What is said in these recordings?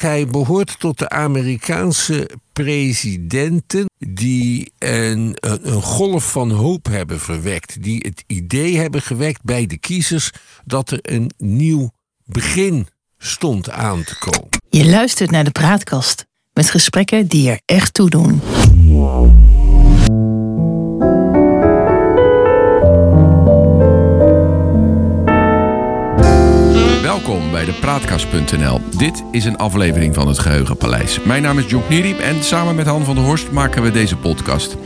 Hij behoort tot de Amerikaanse presidenten die een, een, golf van hoop hebben verwekt. Die het idee hebben gewekt bij de kiezers dat er een nieuw begin stond aan te komen. Je luistert naar de praatkast met gesprekken die er echt toe doen. De Praatkast.nl. Dit is een aflevering van het Geheugenpaleis. Mijn naam is John Nierip en samen met Han van der Horst maken we deze podcast.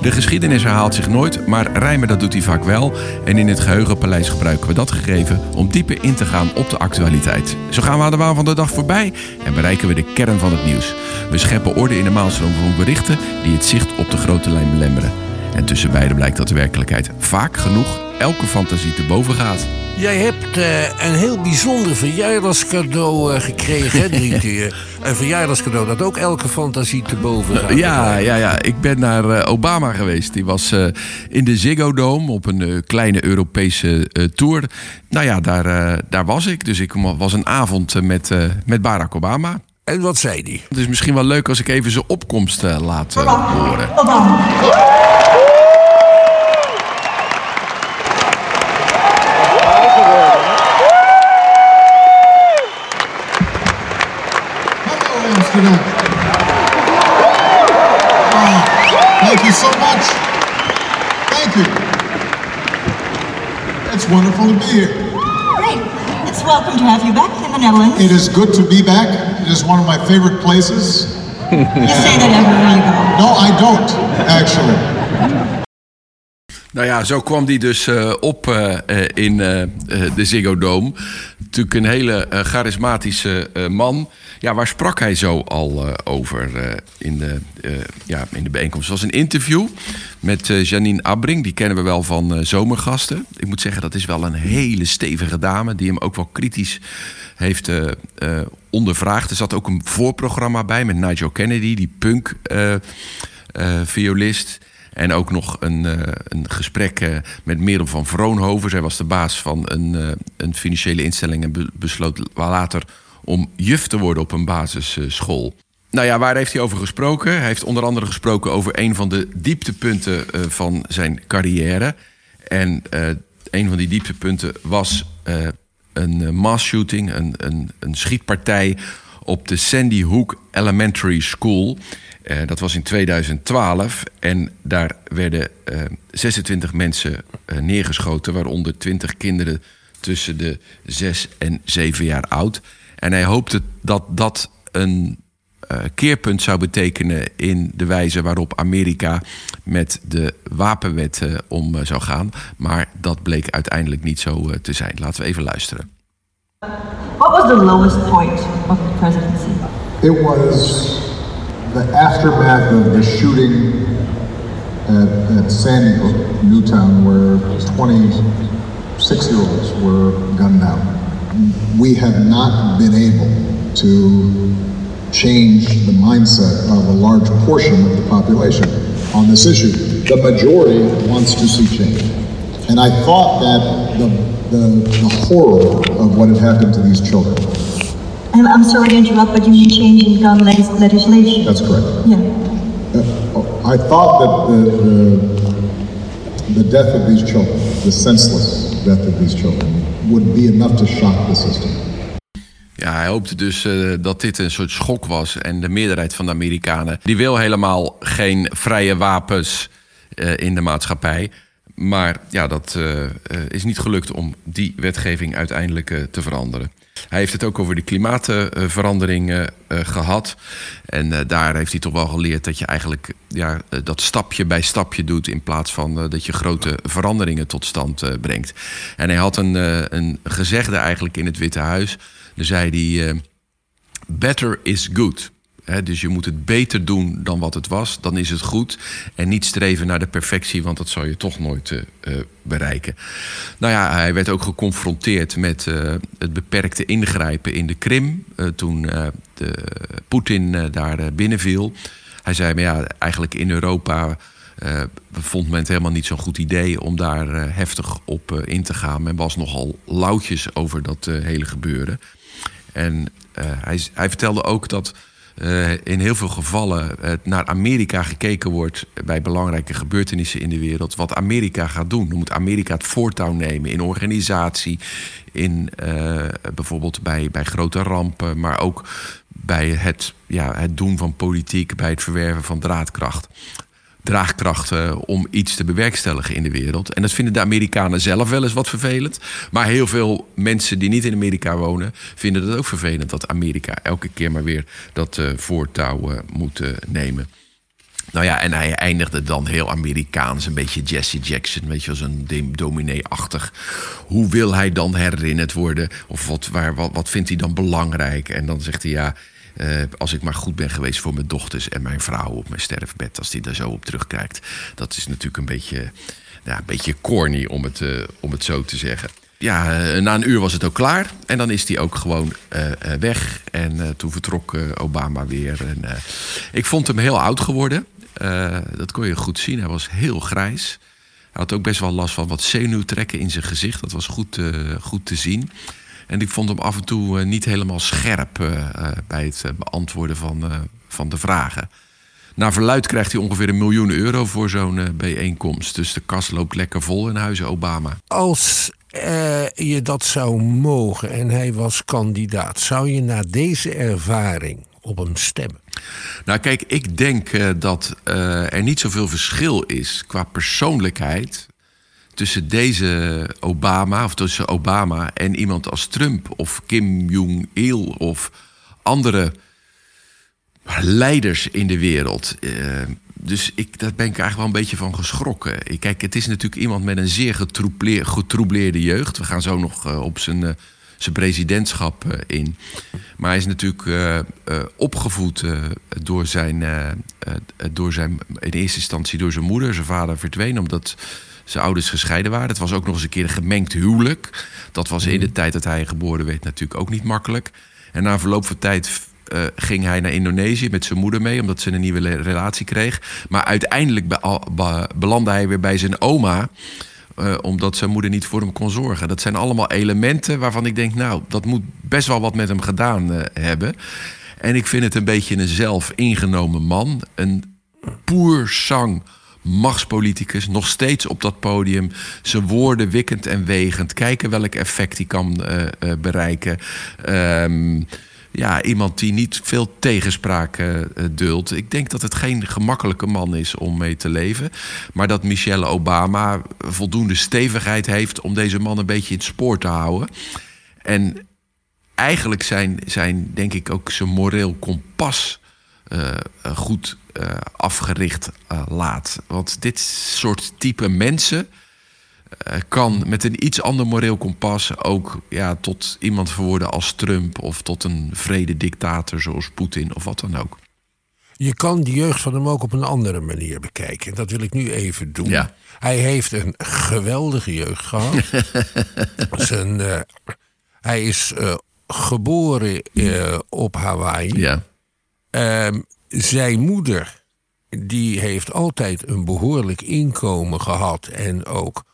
De geschiedenis herhaalt zich nooit, maar rijmen dat doet hij vaak wel. En in het Geheugenpaleis gebruiken we dat gegeven om dieper in te gaan op de actualiteit. Zo gaan we aan de waan van de dag voorbij en bereiken we de kern van het nieuws. We scheppen orde in de maalstroom van berichten die het zicht op de grote lijn belemmeren. En tussen beiden blijkt dat de werkelijkheid vaak genoeg elke fantasie te boven gaat. Jij hebt uh, een heel bijzonder verjaardagscadeau uh, gekregen, hè, Drietje? een verjaardagscadeau dat ook elke fantasie te boven gaat. Ja, ja, ja. ik ben naar uh, Obama geweest. Die was in de Ziggo Dome op een kleine Europese tour. Nou ja, daar, daar was ik. Dus ik was een avond met, met Barack Obama. En wat zei hij? Het is misschien wel leuk als ik even zijn opkomst laat horen. Obama. Amsterdam. Oh, thank you so much. Thank you. It's wonderful to be here. Netherlands. It is good to be back. It is one of my favorite places. you say that everywhere you go. No, I don't, actually. Nou ja, zo kwam die dus uh, op uh, in uh, de Ziggo Dome. Natuurlijk een hele charismatische man. Ja, waar sprak hij zo al over in, de, ja, in de bijeenkomst? Het was een interview met Janine Abbring. Die kennen we wel van Zomergasten. Ik moet zeggen, dat is wel een hele stevige dame... die hem ook wel kritisch heeft ondervraagd. Er zat ook een voorprogramma bij met Nigel Kennedy, die punk-violist... En ook nog een, uh, een gesprek uh, met Merel van Vroonhoven. Zij was de baas van een, uh, een financiële instelling en be besloot later om juf te worden op een basisschool. Nou ja, waar heeft hij over gesproken? Hij heeft onder andere gesproken over een van de dieptepunten van zijn carrière. En een van die dieptepunten was een mass shooting, een, een, een schietpartij op de Sandy Hook Elementary School. Uh, dat was in 2012 en daar werden uh, 26 mensen uh, neergeschoten, waaronder 20 kinderen tussen de 6 en 7 jaar oud. En hij hoopte dat dat een keerpunt zou betekenen in de wijze waarop Amerika met de wapenwet om zou gaan. Maar dat bleek uiteindelijk niet zo te zijn. Laten we even luisteren. What was the lowest point of the presidency? It was the aftermath of the shooting at, at Sandy Hook, Newtown, where 26 year olds were gunned down. We have not been able to change the mindset of a large portion of the population on this issue. The majority wants to see change. And I thought that the, the, the horror of what had happened to these children I'm, I'm sorry to interrupt, but you mean change in gun legislation? That's correct. Yeah. Uh, I thought that the, the, the death of these children, the senseless death of these children, would be enough to shock the system. Ja, hij hoopte dus uh, dat dit een soort schok was. En de meerderheid van de Amerikanen... die wil helemaal geen vrije wapens uh, in de maatschappij. Maar ja, dat uh, is niet gelukt om die wetgeving uiteindelijk te veranderen. Hij heeft het ook over de klimaatverandering gehad. En daar heeft hij toch wel geleerd dat je eigenlijk ja, dat stapje bij stapje doet. In plaats van dat je grote veranderingen tot stand brengt. En hij had een, een gezegde eigenlijk in het Witte Huis. Daar zei hij: Better is good dus je moet het beter doen dan wat het was, dan is het goed. En niet streven naar de perfectie, want dat zal je toch nooit uh, bereiken. Nou ja, hij werd ook geconfronteerd met uh, het beperkte ingrijpen in de Krim. toen Poetin daar binnenviel. Hij zei, maar ja, eigenlijk in Europa vond men het helemaal niet zo'n goed idee om daar heftig op in te gaan. Men was nogal lauwtjes over dat hele gebeuren. En hij, hij vertelde ook dat uh, in heel veel gevallen uh, naar Amerika gekeken wordt bij belangrijke gebeurtenissen in de wereld. Wat Amerika gaat doen. Dan moet Amerika het voortouw nemen in organisatie, in uh, bijvoorbeeld bij, bij grote rampen, maar ook bij het, ja, het doen van politiek, bij het verwerven van draadkracht draagkrachten om iets te bewerkstelligen in de wereld. En dat vinden de Amerikanen zelf wel eens wat vervelend. Maar heel veel mensen die niet in Amerika wonen, vinden het ook vervelend dat Amerika elke keer maar weer dat uh, voortouw uh, moet uh, nemen. Nou ja, en hij eindigde dan heel Amerikaans, een beetje Jesse Jackson, weet je, als een dominee-achtig. Hoe wil hij dan herinnerd worden? Of wat, waar, wat, wat vindt hij dan belangrijk? En dan zegt hij ja. Uh, als ik maar goed ben geweest voor mijn dochters en mijn vrouw op mijn sterfbed, als hij daar zo op terugkijkt. Dat is natuurlijk een beetje, ja, een beetje corny om het, uh, om het zo te zeggen. Ja, uh, na een uur was het ook klaar. En dan is hij ook gewoon weg. En toen vertrok Obama weer. En, ik vond hem heel oud geworden. dat kon je goed zien. Hij was heel grijs. Hij had ook best wel last van wat zenuwtrekken in zijn gezicht. Dat was goed, goed te zien. En ik vond hem af en toe niet helemaal scherp bij het beantwoorden van, van de vragen. Naar verluid krijgt hij ongeveer een miljoen euro voor zo'n bijeenkomst. Dus de kas loopt lekker vol in huizen Obama. Als uh, je dat zou mogen en hij was kandidaat, zou je na deze ervaring op hem stemmen? Nou, kijk, ik denk uh, dat uh, er niet zoveel verschil is qua persoonlijkheid tussen deze Obama, of tussen Obama en iemand als Trump of Kim Jong-il of andere leiders in de wereld. Uh, dus ik, daar ben ik eigenlijk wel een beetje van geschrokken. Kijk, het is natuurlijk iemand met een zeer getroubleerde jeugd. We gaan zo nog uh, op zijn, uh, zijn presidentschap in. Maar hij is natuurlijk opgevoed door zijn, door zijn, in eerste instantie door zijn moeder. Zijn vader verdween omdat zijn ouders gescheiden waren. Het was ook nog eens een keer een gemengd huwelijk. Dat was in de tijd dat hij geboren werd natuurlijk ook niet makkelijk. En na verloop van tijd uh, ging hij naar Indonesië met zijn moeder mee, omdat ze een nieuwe relatie kreeg. Maar uiteindelijk be be belandde hij weer bij zijn oma. Uh, omdat zijn moeder niet voor hem kon zorgen. Dat zijn allemaal elementen waarvan ik denk, nou, dat moet best wel wat met hem gedaan uh, hebben. En ik vind het een beetje een zelf ingenomen man. Een poer sang machtspoliticus, nog steeds op dat podium. Zijn woorden wikkend en wegend. Kijken welk effect hij kan uh, uh, bereiken. Um, ja, iemand die niet veel tegenspraak uh, duldt. Ik denk dat het geen gemakkelijke man is om mee te leven. Maar dat Michelle Obama voldoende stevigheid heeft om deze man een beetje in het spoor te houden. En eigenlijk zijn, zijn denk ik, ook zijn moreel kompas uh, goed uh, afgericht laat. Want dit soort type mensen eh, kan met een iets ander moreel kompas ook ja, tot iemand verworden als Trump of tot een vrede dictator zoals Poetin of wat dan ook. Je kan de jeugd van hem ook op een andere manier bekijken. Dat wil ik nu even doen. Ja. Hij heeft een geweldige jeugd gehad. Zijn, hij is geboren op Hawaii. Ja. Ehm, zijn moeder die heeft altijd een behoorlijk inkomen gehad en ook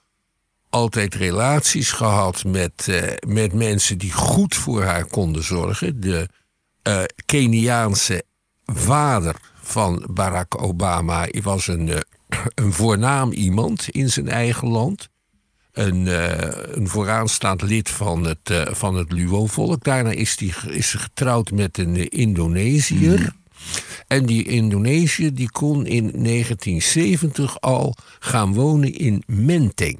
altijd relaties gehad met, uh, met mensen die goed voor haar konden zorgen. De uh, Keniaanse vader van Barack Obama was een, uh, een voornaam iemand in zijn eigen land. Een, een vooraanstaand lid van het, van het Luo-volk. Daarna is hij is getrouwd met een Indonesiër. Mm. En die Indonesiër die kon in 1970 al gaan wonen in Menteng.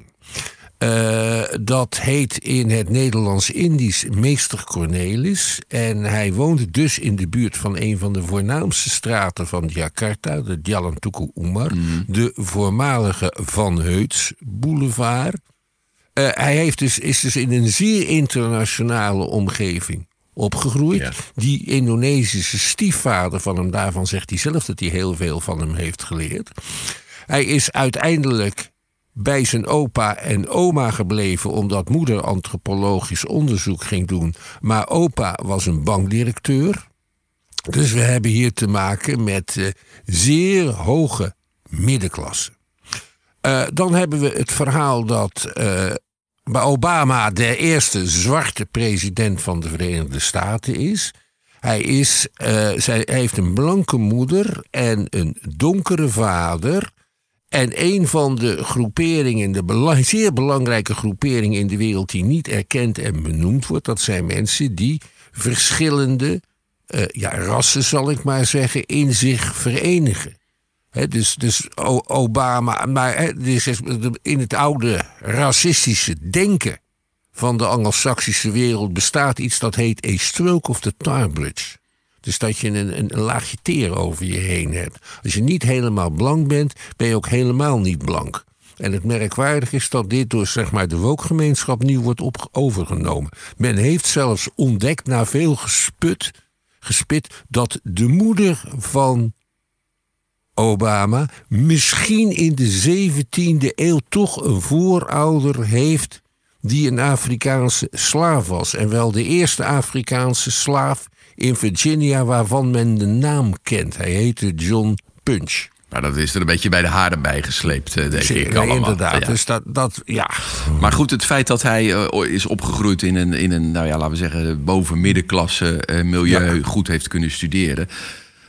Uh, dat heet in het Nederlands-Indisch Meester Cornelis. En hij woonde dus in de buurt van een van de voornaamste straten van Jakarta, de Jalan Tuku Umar, mm. de voormalige Van Heuts Boulevard. Uh, hij heeft dus, is dus in een zeer internationale omgeving opgegroeid. Ja. Die Indonesische stiefvader van hem, daarvan zegt hij zelf dat hij heel veel van hem heeft geleerd. Hij is uiteindelijk bij zijn opa en oma gebleven omdat moeder antropologisch onderzoek ging doen. Maar opa was een bankdirecteur. Dus we hebben hier te maken met uh, zeer hoge middenklasse. Uh, dan hebben we het verhaal dat uh, Obama de eerste zwarte president van de Verenigde Staten is. Hij, is, eh, zij, hij heeft een blanke moeder en een donkere vader. En een van de groeperingen, de zeer belangrijke groeperingen in de wereld die niet erkend en benoemd wordt, dat zijn mensen die verschillende eh, ja, rassen, zal ik maar zeggen, in zich verenigen. Dus, dus Obama, maar in het oude racistische denken van de Anglo-Saxische wereld bestaat iets dat heet a stroke of the tar bridge. Dus dat je een, een, een laagje teer over je heen hebt. Als je niet helemaal blank bent, ben je ook helemaal niet blank. En het merkwaardig is dat dit door zeg maar, de wookgemeenschap nu wordt overgenomen. Men heeft zelfs ontdekt, na veel gesput, gespit, dat de moeder van Obama misschien in de 17e eeuw toch een voorouder heeft die een Afrikaanse slaaf was. En wel de eerste Afrikaanse slaaf in Virginia waarvan men de naam kent. Hij heette John Punch. Maar dat is er een beetje bij de haren bijgesleept, eh, denk ik allemaal. inderdaad. Ja. Dus dat, dat, ja. Maar goed, het feit dat hij eh, is opgegroeid in een, in een, nou ja, laten we zeggen, boven middenklasse eh, milieu goed heeft kunnen studeren.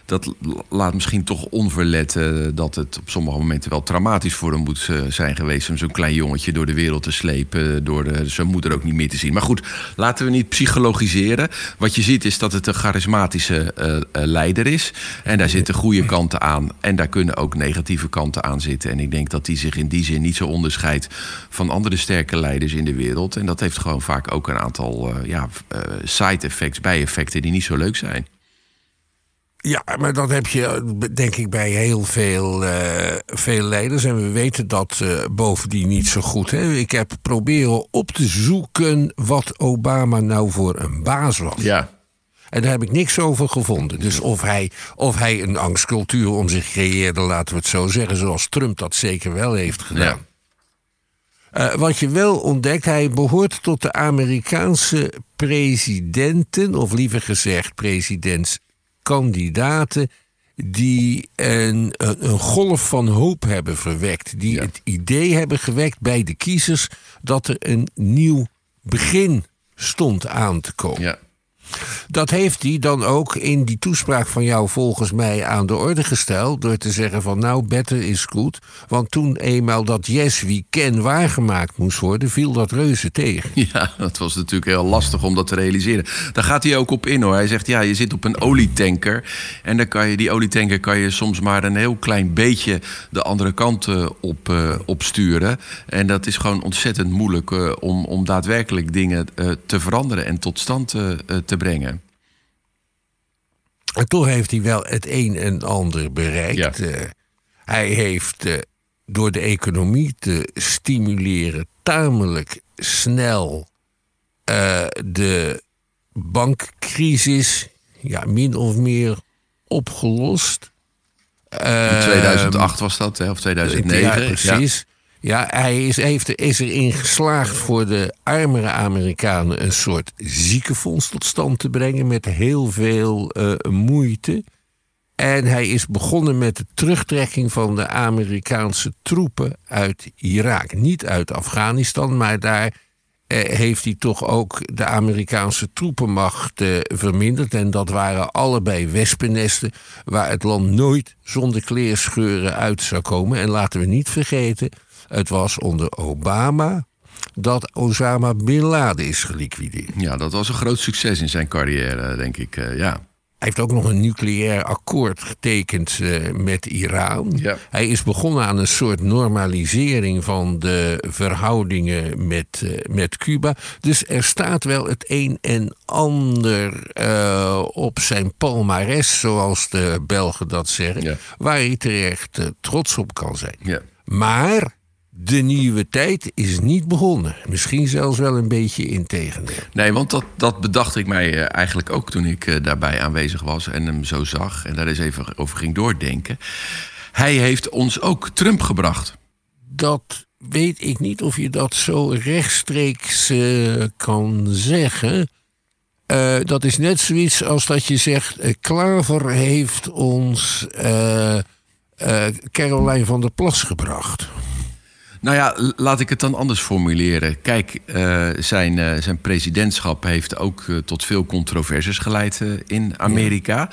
Dat laat misschien toch onverlet eh, dat het op sommige momenten wel traumatisch voor hem moet eh, zijn geweest. om zo'n klein jongetje door de wereld te slepen. door eh, zijn moeder ook niet meer te zien. Maar goed, laten we niet psychologiseren. Wat je ziet is dat het een charismatische eh, eh, leider is. En daar zitten goede kanten aan. En daar kunnen ook negatieve kanten aan zitten. En ik denk dat die zich in die zin niet zo onderscheidt van andere sterke leiders in de wereld. En dat heeft gewoon vaak ook een aantal eh, ja, eh, side effects, bijeffecten die niet zo leuk zijn. Ja, maar dat heb je eh, denk ik bij heel veel, eh, veel leiders. En we weten dat eh, bovendien niet zo goed. Hè? Ik heb proberen op te zoeken wat Obama nou voor een baas was. Ja. En daar heb ik niks over gevonden. Dus of hij, of hij een angstcultuur om zich creëerde, laten we het zo zeggen, zoals Trump dat zeker wel heeft gedaan. Eh, wat je wel ontdekt, hij behoort tot de Amerikaanse presidenten, of liever gezegd presidentskandidaten, die een, een, een golf van hoop hebben verwekt. Die Ja. het idee hebben gewekt bij de kiezers dat er een nieuw begin stond aan te komen. ja. Dat heeft hij dan ook in die toespraak van jou volgens mij aan de orde gesteld. Door te zeggen van nou, better is goed. Want toen eenmaal dat yes we can waargemaakt moest worden, viel dat reuze tegen. Ja, dat was natuurlijk heel lastig om dat te realiseren. Daar gaat hij ook op in hoor. Hij zegt ja, je zit op een olietanker. En dan kan je, die olietanker kan je soms maar een heel klein beetje de andere kant eh, op, eh, opsturen. En dat is gewoon ontzettend moeilijk eh, om, om daadwerkelijk dingen te veranderen en tot stand eh, te brengen. En toch heeft hij wel het een en ander bereikt. Ja. Eh, hij heeft eh, door de economie te stimuleren tamelijk snel eh, de bankcrisis ja, min of meer opgelost. In Ehm, 2008 was dat, hè, of 2009. Ja, precies. Ja, hij is, heeft, is erin geslaagd voor de armere Amerikanen een soort ziekenfonds tot stand te brengen met heel veel eh, moeite. En hij is begonnen met de terugtrekking van de Amerikaanse troepen uit Irak. Niet uit Afghanistan, maar daar eh, heeft hij toch ook de Amerikaanse troepenmacht eh, verminderd. En dat waren allebei wespennesten waar het land nooit zonder kleerscheuren uit zou komen. En laten we niet vergeten, het was onder Obama dat Osama Bin Laden is geliquideerd. Ja, dat was een groot succes in zijn carrière, denk ik. eh, ja. Hij heeft ook nog een nucleair akkoord getekend eh, met Iran. Ja. Hij is begonnen aan een soort normalisering van de verhoudingen met, eh, met Cuba. Dus er staat wel het een en ander op zijn palmares, zoals de Belgen dat zeggen, Ja. waar hij terecht trots op kan zijn. Ja. Maar de nieuwe tijd is niet begonnen. Misschien zelfs wel een beetje in tegendeel. Nee, want dat, dat bedacht ik mij eh, eigenlijk ook toen ik eh, daarbij aanwezig was en hem zo zag en daar eens even over ging doordenken. Hij heeft ons ook Trump gebracht. dat weet ik niet of je dat zo rechtstreeks eh, kan zeggen. Dat is net zoiets als dat je zegt: eh, Klaver heeft ons Caroline van der Plas gebracht. Nou ja, laat ik het dan anders formuleren. Kijk, eh, zijn, eh, zijn presidentschap heeft ook eh, tot veel controversies geleid in Amerika.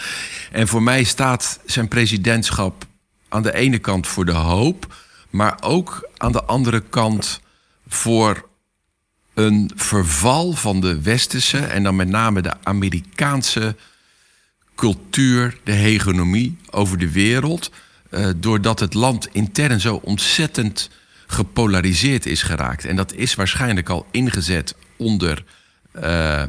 En voor mij staat zijn presidentschap aan de ene kant voor de hoop, maar ook aan de andere kant voor een verval van de westerse en dan met name de Amerikaanse cultuur, de hegemonie over de wereld. doordat het land intern zo ontzettend gepolariseerd is geraakt. En dat is waarschijnlijk al ingezet onder eh, eh,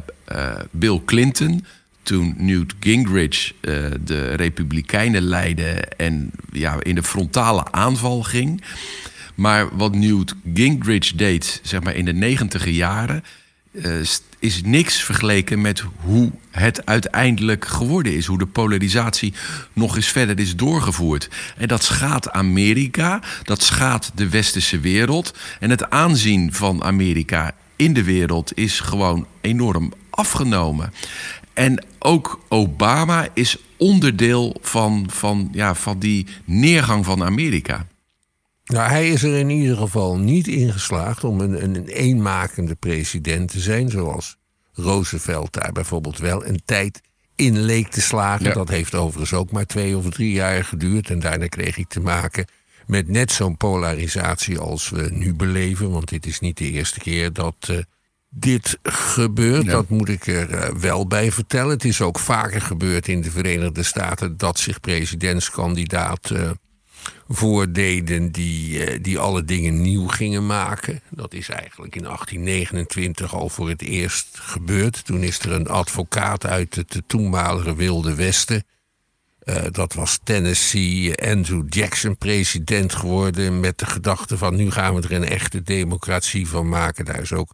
Bill Clinton. Toen Newt Gingrich eh, de Republikeinen leidde en ja, in de frontale aanval ging. Maar wat Newt Gingrich deed zeg maar, in de negentiger jaren is niks vergeleken met hoe het uiteindelijk geworden is. Hoe de polarisatie nog eens verder is doorgevoerd. En dat schaadt Amerika, dat schaadt de westerse wereld. En het aanzien van Amerika in de wereld is gewoon enorm afgenomen. En ook Obama is onderdeel van, van, ja, van die neergang van Amerika. Nou, hij is er in ieder geval niet in geslaagd om een, een, een eenmakende president te zijn, zoals Roosevelt daar bijvoorbeeld wel een tijd in leek te slagen. Ja. Dat heeft overigens ook maar twee of drie jaar geduurd. En daarna kreeg ik te maken met net zo'n polarisatie als we nu beleven. Want dit is niet de eerste keer dat eh, dit gebeurt. Ja. Dat moet ik er eh, wel bij vertellen. Het is ook vaker gebeurd in de Verenigde Staten dat zich presidentskandidaat. eh, voordeden die, eh, die alle dingen nieuw gingen maken. Dat is eigenlijk in 1829 al voor het eerst gebeurd. Toen is er een advocaat uit het toenmalige Wilde Westen. eh, dat was Tennessee, Andrew Jackson, president geworden. Met de gedachte van nu gaan we er een echte democratie van maken. Daar is ook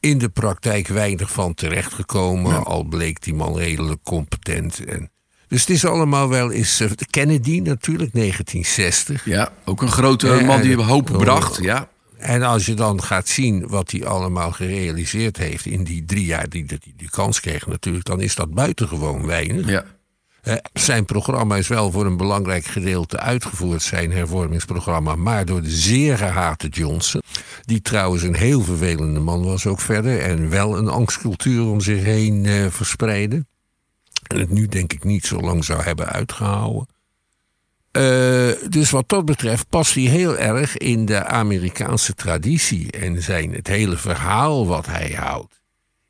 in de praktijk weinig van terechtgekomen. Al bleek die man redelijk competent. En, dus het is allemaal wel eens. eh, Kennedy natuurlijk, 1960. Ja, ook een grote Ja, man die ja. hoop Oh. bracht. Ja. En als je dan gaat zien wat hij allemaal gerealiseerd heeft in die drie jaar die hij die, die kans kreeg, natuurlijk, dan is dat buitengewoon weinig. Ja. Eh, zijn programma is wel voor een belangrijk gedeelte uitgevoerd, zijn hervormingsprogramma, maar door de zeer gehate Johnson. Die trouwens een heel vervelende man was ook verder en wel een angstcultuur om zich heen eh, verspreidde. En het nu denk ik niet zo lang zou hebben uitgehouden. Eh, dus wat dat betreft past hij heel erg in de Amerikaanse traditie. En zijn het hele verhaal wat hij houdt,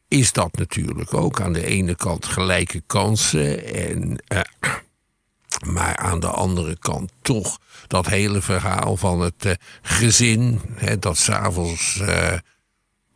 is dat natuurlijk ook aan de ene kant gelijke kansen. En, eh, maar aan de andere kant toch dat hele verhaal van het eh, gezin. Hè, dat s'avonds eh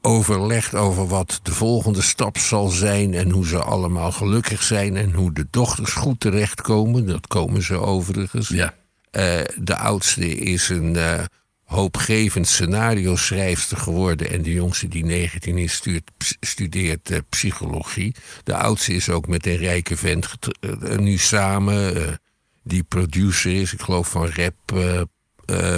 overlegt over wat de volgende stap zal zijn. En hoe ze allemaal gelukkig zijn. En hoe de dochters goed terechtkomen. Dat komen ze overigens. Ja. Eh, de oudste is een eh, hoopgevend scenario-schrijfster geworden. En de jongste, die 19 is, stuurt- ps- studeert eh, psychologie. De oudste is ook met een rijke vent nu samen. die producer is, ik geloof van rap,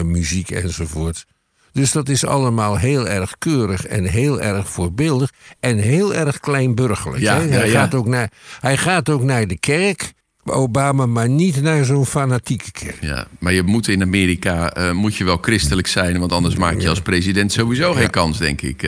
muziek enzovoort. Dus dat is allemaal heel erg keurig en heel erg voorbeeldig. En heel erg kleinburgerlijk. Ja, hè? ja, hij, ja. Gaat ook naar, hij gaat ook naar de kerk, Obama, maar niet naar zo'n fanatieke kerk. Ja, maar je moet in Amerika eh, moet je wel christelijk zijn, want anders maak je als president sowieso geen kans, denk ik.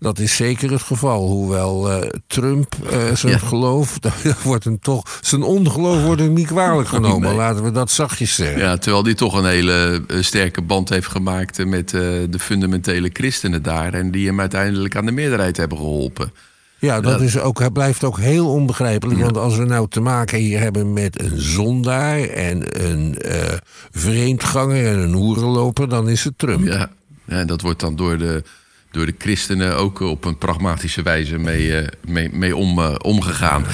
Dat is zeker het geval. Hoewel eh, Trump eh, zijn Ja. geloof, dat wordt hem toch, zijn ongeloof wordt hem niet kwalijk genomen. Laten we dat zachtjes zeggen. ja, terwijl die toch een hele eh, sterke band heeft gemaakt met de fundamentele christenen daar. En die hem uiteindelijk aan de meerderheid hebben geholpen. Ja, dat is ook, hij blijft ook heel onbegrijpelijk. Want als we nou te maken hier hebben met een zondaar en een vreemdganger en een hoerenloper, dan is het Trump. Ja, en dat wordt dan door de, door de christenen ook op een pragmatische wijze mee, eh, mee, mee om, eh, omgegaan.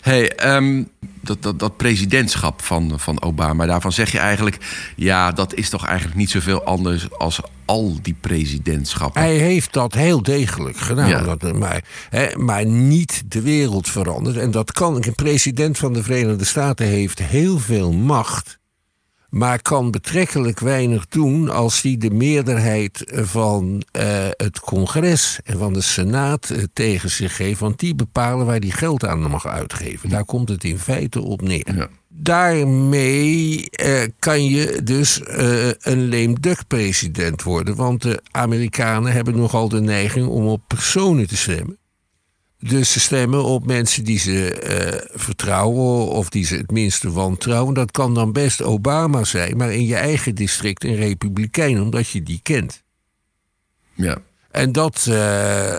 Hey, ehm, dat, dat, dat presidentschap van, van Obama, daarvan zeg je eigenlijk... ja, dat is toch eigenlijk niet zoveel anders als al die presidentschappen. Hij heeft dat heel degelijk gedaan. Ja. Dat, maar, hè, maar niet de wereld veranderd. En dat kan. Een president van de Verenigde Staten heeft heel veel macht. Maar kan betrekkelijk weinig doen als hij de meerderheid van eh, het congres en van de senaat eh, tegen zich geeft. Want die bepalen waar hij geld aan mag uitgeven. Daar komt het in feite op neer. Ja. daarmee eh, kan je dus een lame duck president worden. Want de Amerikanen hebben nogal de neiging om op personen te stemmen. Dus ze stemmen op mensen die ze eh, vertrouwen of die ze het minste wantrouwen. Dat kan dan best Obama zijn, maar in je eigen district een republikein, omdat je die kent. Ja. En dat uh,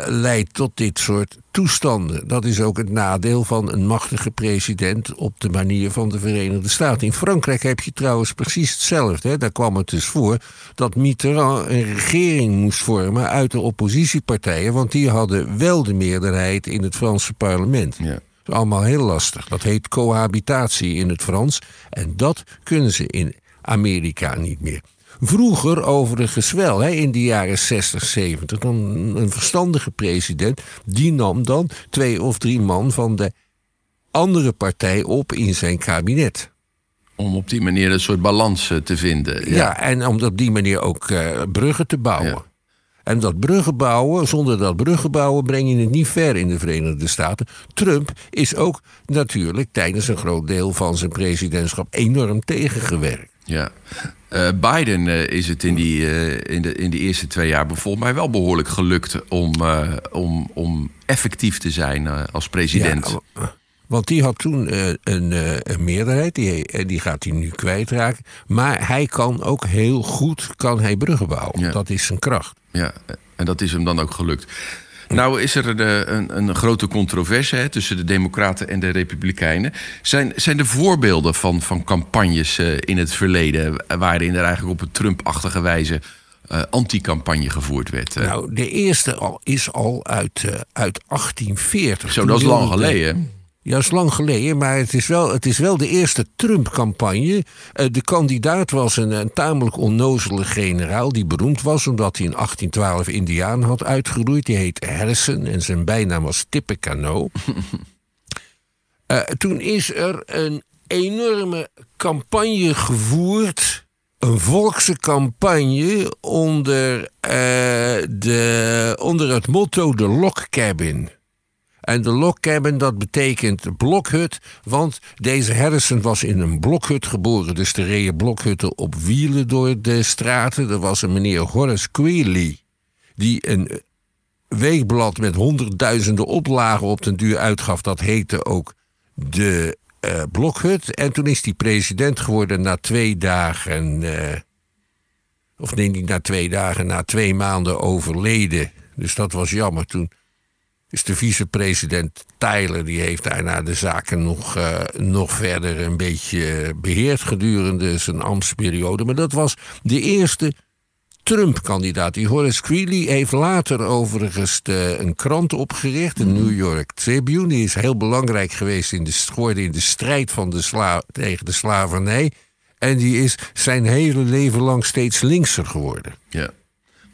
leidt tot dit soort toestanden. Dat is ook het nadeel van een machtige president op de manier van de Verenigde Staten. In Frankrijk heb je trouwens precies hetzelfde. Hè? Daar kwam het dus voor dat Mitterrand een regering moest vormen uit de oppositiepartijen, want die hadden wel de meerderheid in het Franse parlement. Ja. Dat is allemaal heel lastig. Dat heet cohabitatie in het Frans. En dat kunnen ze in Amerika niet meer. Vroeger overigens wel, hè, in de jaren 60, 70. Dan een verstandige president, die nam dan twee of drie man van de andere partij op in zijn kabinet. Om op die manier een soort balans eh, te vinden. Ja, en om op die manier ook uh, bruggen te bouwen. Ja. En dat bruggen bouwen, zonder dat bruggen bouwen, breng je het niet ver in de Verenigde Staten. Trump is ook natuurlijk tijdens een groot deel van zijn presidentschap enorm tegengewerkt. Ja. Uh, Biden uh, is het in die, uh, in, de, in de eerste twee jaar volgens mij wel behoorlijk gelukt om, om, om effectief te zijn als president. Ja, want die had toen een, een, meerderheid, die, die gaat hij nu kwijtraken. Maar hij kan ook heel goed kan hij bruggen bouwen. Ja. Dat is zijn kracht. Ja, en dat is hem dan ook gelukt. Nou is er een, een, een grote controverse hè, tussen de Democraten en de Republikeinen. Zijn, zijn er voorbeelden van, van campagnes uh, in het verleden... waarin er eigenlijk op een Trump-achtige wijze uh, anti-campagne gevoerd werd? Uh? Nou, de eerste al, is al uit, uit 1840. Zo, dat is lang geleden. Is lang geleden, maar het is wel, het is wel de eerste Trump-campagne. Uh, de kandidaat was een, een, tamelijk onnozele generaal... die beroemd was omdat hij in 1812 Indiaan had uitgeroeid. Die heet Harrison en zijn bijnaam was Tippecanoe. uh, toen is er een enorme campagne gevoerd... een volkse campagne onder, uh, de, onder het motto de Log Cabin... En de log cabin, dat betekent blokhut. Want deze Harrison was in een blokhut geboren. Dus er reden blokhutten op wielen door de straten. Er was een meneer Horace Greeley. Die een weekblad met honderdduizenden oplagen op den duur uitgaf. Dat heette ook de uh, blokhut. En toen is hij president geworden na twee dagen. Uh, of nee, niet na twee dagen, na twee maanden overleden. Dus dat was jammer toen is de vicepresident Tyler, die heeft daarna de zaken nog, uh, nog verder een beetje beheerd gedurende zijn ambtsperiode. Maar dat was de eerste Trump-kandidaat. Die Horace Greeley heeft later overigens de, een krant opgericht, de New York Tribune. Die is heel belangrijk geweest in de, in de strijd van de sla, tegen de slavernij. En die is zijn hele leven lang steeds linkser geworden. Ja.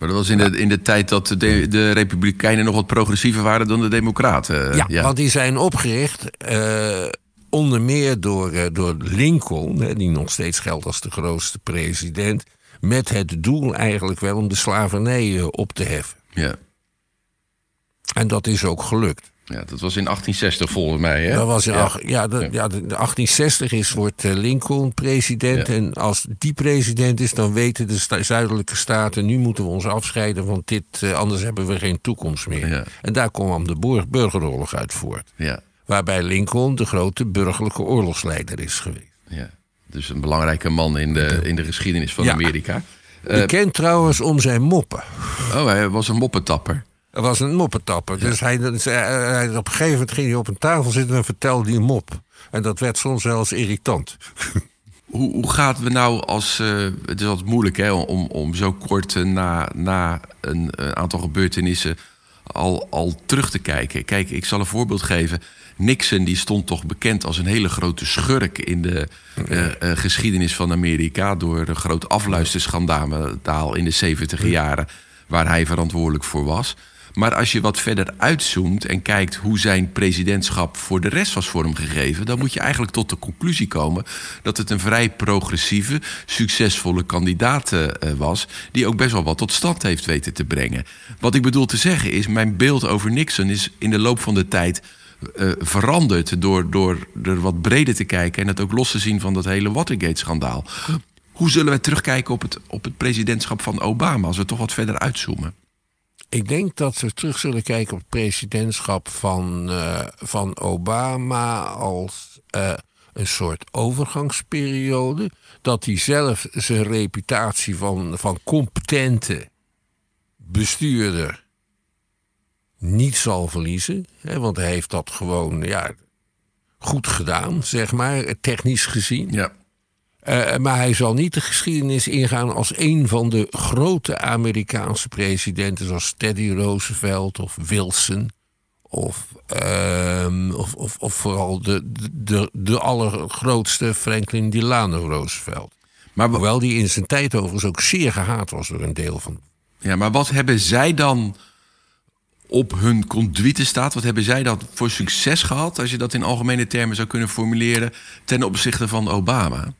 Maar dat was in de, in de tijd dat de, de Republikeinen nog wat progressiever waren dan de Democraten. Ja, ja. want die zijn opgericht uh, onder meer door, uh, door Lincoln, die nog steeds geldt als de grootste president. Met het doel eigenlijk wel om de slavernij op te heffen. Ja. En dat is ook gelukt. Ja, dat was in 1860 volgens mij. Hè? Dat was in ja. ach, ja, de, ja. de, de 1860 is, wordt Lincoln president. Ja. En als die president is, dan weten de sta zuidelijke staten... nu moeten we ons afscheiden, want dit, uh, anders hebben we geen toekomst meer. Ja. En daar kwam de burgeroorlog uit voort. Ja. Waarbij Lincoln de grote burgerlijke oorlogsleider is geweest. Ja. Dus een belangrijke man in de, in de geschiedenis van Amerika. Bekend uh, trouwens om zijn moppen. Oh, hij was een moppetapper. Er was een moppetapper. Ja. Dus hij, hij, op een gegeven moment ging hij op een tafel zitten en vertelde die mop. En dat werd soms wel eens irritant. Hoe, hoe gaat we nou als. Uh, het is altijd moeilijk hè, om, om zo kort uh, na, na een, aantal gebeurtenissen al, al terug te kijken. Kijk, ik zal een voorbeeld geven. Nixon die stond toch bekend als een hele grote schurk in de uh, geschiedenis van Amerika. door een groot afluisterschandaal in de 70 jaren, waar hij verantwoordelijk voor was. Maar als je wat verder uitzoomt en kijkt hoe zijn presidentschap voor de rest was vormgegeven, dan moet je eigenlijk tot de conclusie komen dat het een vrij progressieve, succesvolle kandidaat uh, was, die ook best wel wat tot stand heeft weten te brengen. Wat ik bedoel te zeggen is, mijn beeld over Nixon is in de loop van de tijd eh, veranderd door, door er wat breder te kijken en het ook los te zien van dat hele Watergate-schandaal. Hoe zullen wij terugkijken op het, op het presidentschap van Obama als we toch wat verder uitzoomen? Ik denk dat we terug zullen kijken op het presidentschap van, eh, van Obama als eh, een soort overgangsperiode. Dat hij zelf zijn reputatie van, van competente bestuurder niet zal verliezen. Hè, want hij heeft dat gewoon ja, goed gedaan, zeg maar, technisch gezien. Ja. Uh, maar hij zal niet de geschiedenis ingaan als een van de grote Amerikaanse presidenten, zoals Teddy Roosevelt of Wilson. Of, uh, of, of, of, vooral de, de, de allergrootste Franklin Delano Roosevelt. Maar Hoewel die in zijn tijd overigens ook zeer gehaat was door een deel van. Ja, maar wat hebben zij dan op hun conduite staat? Wat hebben zij dan voor succes gehad, als je dat in algemene termen zou kunnen formuleren, ten opzichte van Obama?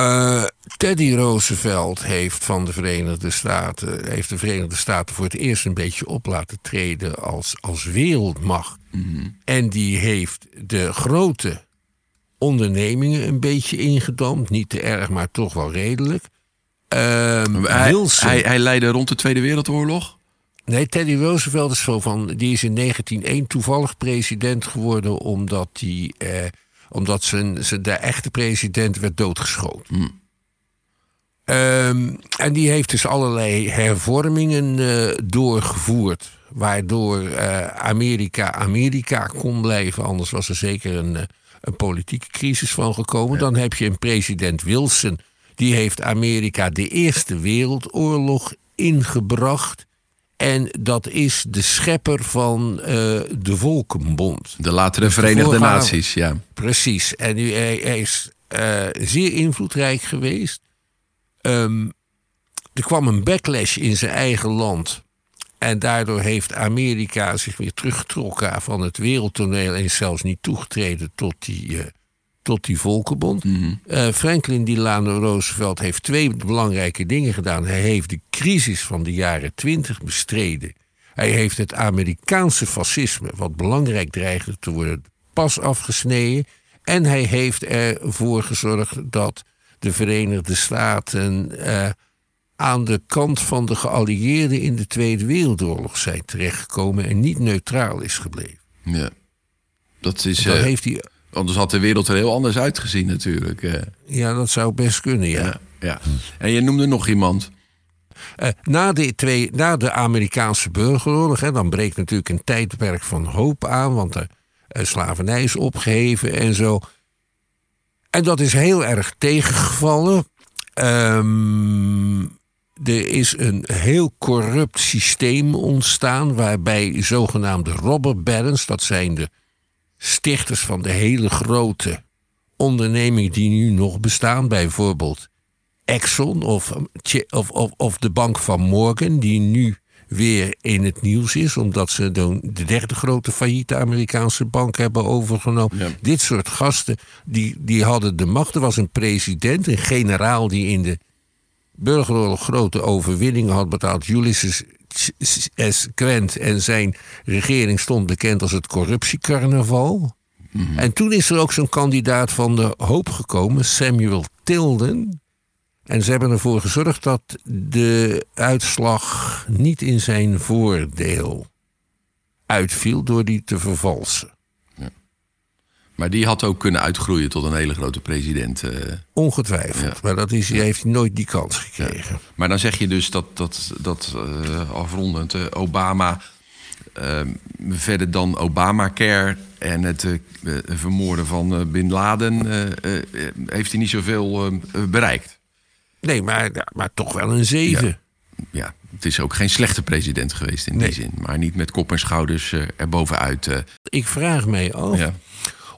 Uh, Teddy Roosevelt heeft van de Verenigde Staten, heeft de Verenigde Staten voor het eerst een beetje op laten treden als, als wereldmacht. Mm En die heeft de grote ondernemingen een beetje ingedampt. Niet te erg, maar toch wel redelijk. Hij, Wilson, hij, hij leidde rond de Tweede Wereldoorlog? Nee, Teddy Roosevelt is zo van. Die is in 1901 toevallig president geworden omdat hij. Eh, omdat zijn, zijn, de echte president werd doodgeschoten. Hmm. Um, en die heeft dus allerlei hervormingen uh, doorgevoerd. Waardoor uh, Amerika Amerika kon blijven. Anders was er zeker een, uh, een politieke crisis van gekomen. Ja. Dan heb je een president Wilson. Die heeft Amerika de Eerste Wereldoorlog ingebracht. En dat is de schepper van uh, de Volkenbond. De latere Verenigde de Naties, ja. Precies. En nu, hij, hij is uh, zeer invloedrijk geweest. Um, er kwam een backlash in zijn eigen land. En daardoor heeft Amerika zich weer teruggetrokken van het wereldtoneel... en is zelfs niet toegetreden tot die, uh, tot die Volkenbond. Mm -hmm. uh, Franklin Delano Roosevelt heeft twee belangrijke dingen gedaan. Hij heeft de crisis van de jaren twintig bestreden. Hij heeft het Amerikaanse fascisme, wat belangrijk dreigde te worden, pas afgesneden. En hij heeft ervoor gezorgd dat de Verenigde Staten uh, aan de kant van de geallieerden in de Tweede Wereldoorlog zijn terechtgekomen en niet neutraal is gebleven. Ja, dat is. Dan uh, heeft hij Anders had de wereld er heel anders uitgezien natuurlijk. Uh. Ja, dat zou best kunnen, ja. ja, ja. En je noemde nog iemand. Uh, na, de twee, na de Amerikaanse burgeroorlog, hè, dan breekt natuurlijk een tijdperk van hoop aan, want de uh, slavernij is opgeheven en zo. En dat is heel erg tegengevallen. Um, er is een heel corrupt systeem ontstaan waarbij zogenaamde robber barons, dat zijn de stichters van de hele grote ondernemingen die nu nog bestaan, bijvoorbeeld Exxon of, of, of, of de bank van Morgan, die nu weer in het nieuws is, omdat ze de, de derde grote failliete Amerikaanse bank hebben overgenomen. Ja. Dit soort gasten, die, die hadden de macht. Er was een president, een generaal die in de burgeroorlog grote overwinningen had betaald, Ulysses S. Grant en zijn regering stond bekend als het corruptiecarnaval. Mhm. Mm -hmm. En toen is er ook zo'n kandidaat van de hoop gekomen, Samuel Tilden. En ze hebben ervoor gezorgd dat de uitslag niet in zijn voordeel uitviel door die te vervalsen. Maar die had ook kunnen uitgroeien tot een hele grote president. Uh... Ongetwijfeld, ja. maar dat is, heeft hij nooit die kans gekregen. Ja. Maar dan zeg je dus dat, dat, dat uh, afrondend uh, Obama ehm, verder dan Obamacare en het vermoorden van Bin Laden heeft hij niet zoveel bereikt. Nee, maar, maar toch wel een zeven. Ja. ja, het is ook geen slechte president geweest in Nee. die zin. Maar niet met kop en schouders uh, erbovenuit. Uh, Ik vraag mij af ja.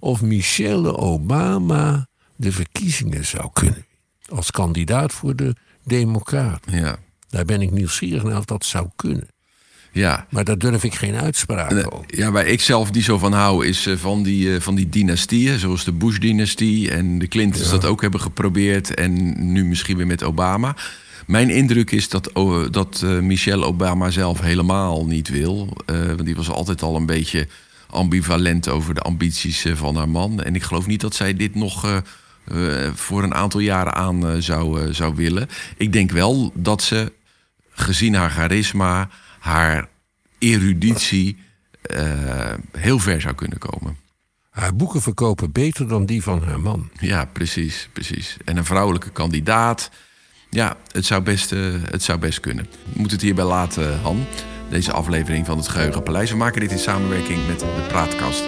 Of Michelle Obama de verkiezingen zou kunnen. Als kandidaat voor de Democraten. ja. Daar ben ik nieuwsgierig naar of dat zou kunnen. Ja. Maar daar durf ik geen uitspraak over. Ja, waar ik zelf niet zo van hou, is uh, van, die, uh, van die dynastieën. Zoals de Bush-dynastie en de Clintons Ja. dat ook hebben geprobeerd. En nu misschien weer met Obama. Mijn indruk is dat, oh, dat uh, Michelle Obama zelf helemaal niet wil. Uh, want die was altijd al een beetje ambivalent over de ambities eh, van haar man. En ik geloof niet dat zij dit nog eh, eh, voor een aantal jaren aan zou, zou willen. Ik denk wel dat ze, gezien haar charisma, haar eruditie, heel ver zou kunnen komen. Haar boeken verkopen beter dan die van haar man. Ja, precies, precies. En een vrouwelijke kandidaat. Ja, het zou best, het zou best kunnen. We moeten het hierbij laten, Han. Deze aflevering van het Geheugenpaleis. We maken dit in samenwerking met de Praatkast.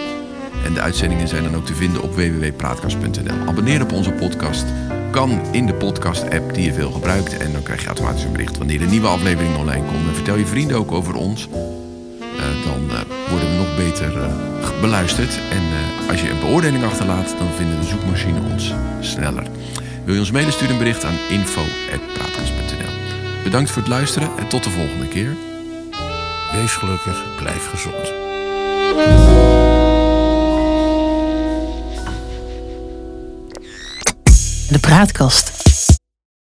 En de uitzendingen zijn dan ook te vinden op www.praatkast.nl. Abonneer op onze podcast. Kan in de podcast-app die je veel gebruikt. En dan krijg je automatisch een bericht wanneer de nieuwe aflevering online komt. En vertel je vrienden ook over ons. Eh, dan eh, worden we nog beter eh, beluisterd. En als je een beoordeling achterlaat, dan vinden de zoekmachine ons sneller. Wil je ons mailen, stuur een bericht aan info.praatkast.nl. Bedankt voor het luisteren en tot de volgende keer. Wees gelukkig, blijf gezond. De Praatkast.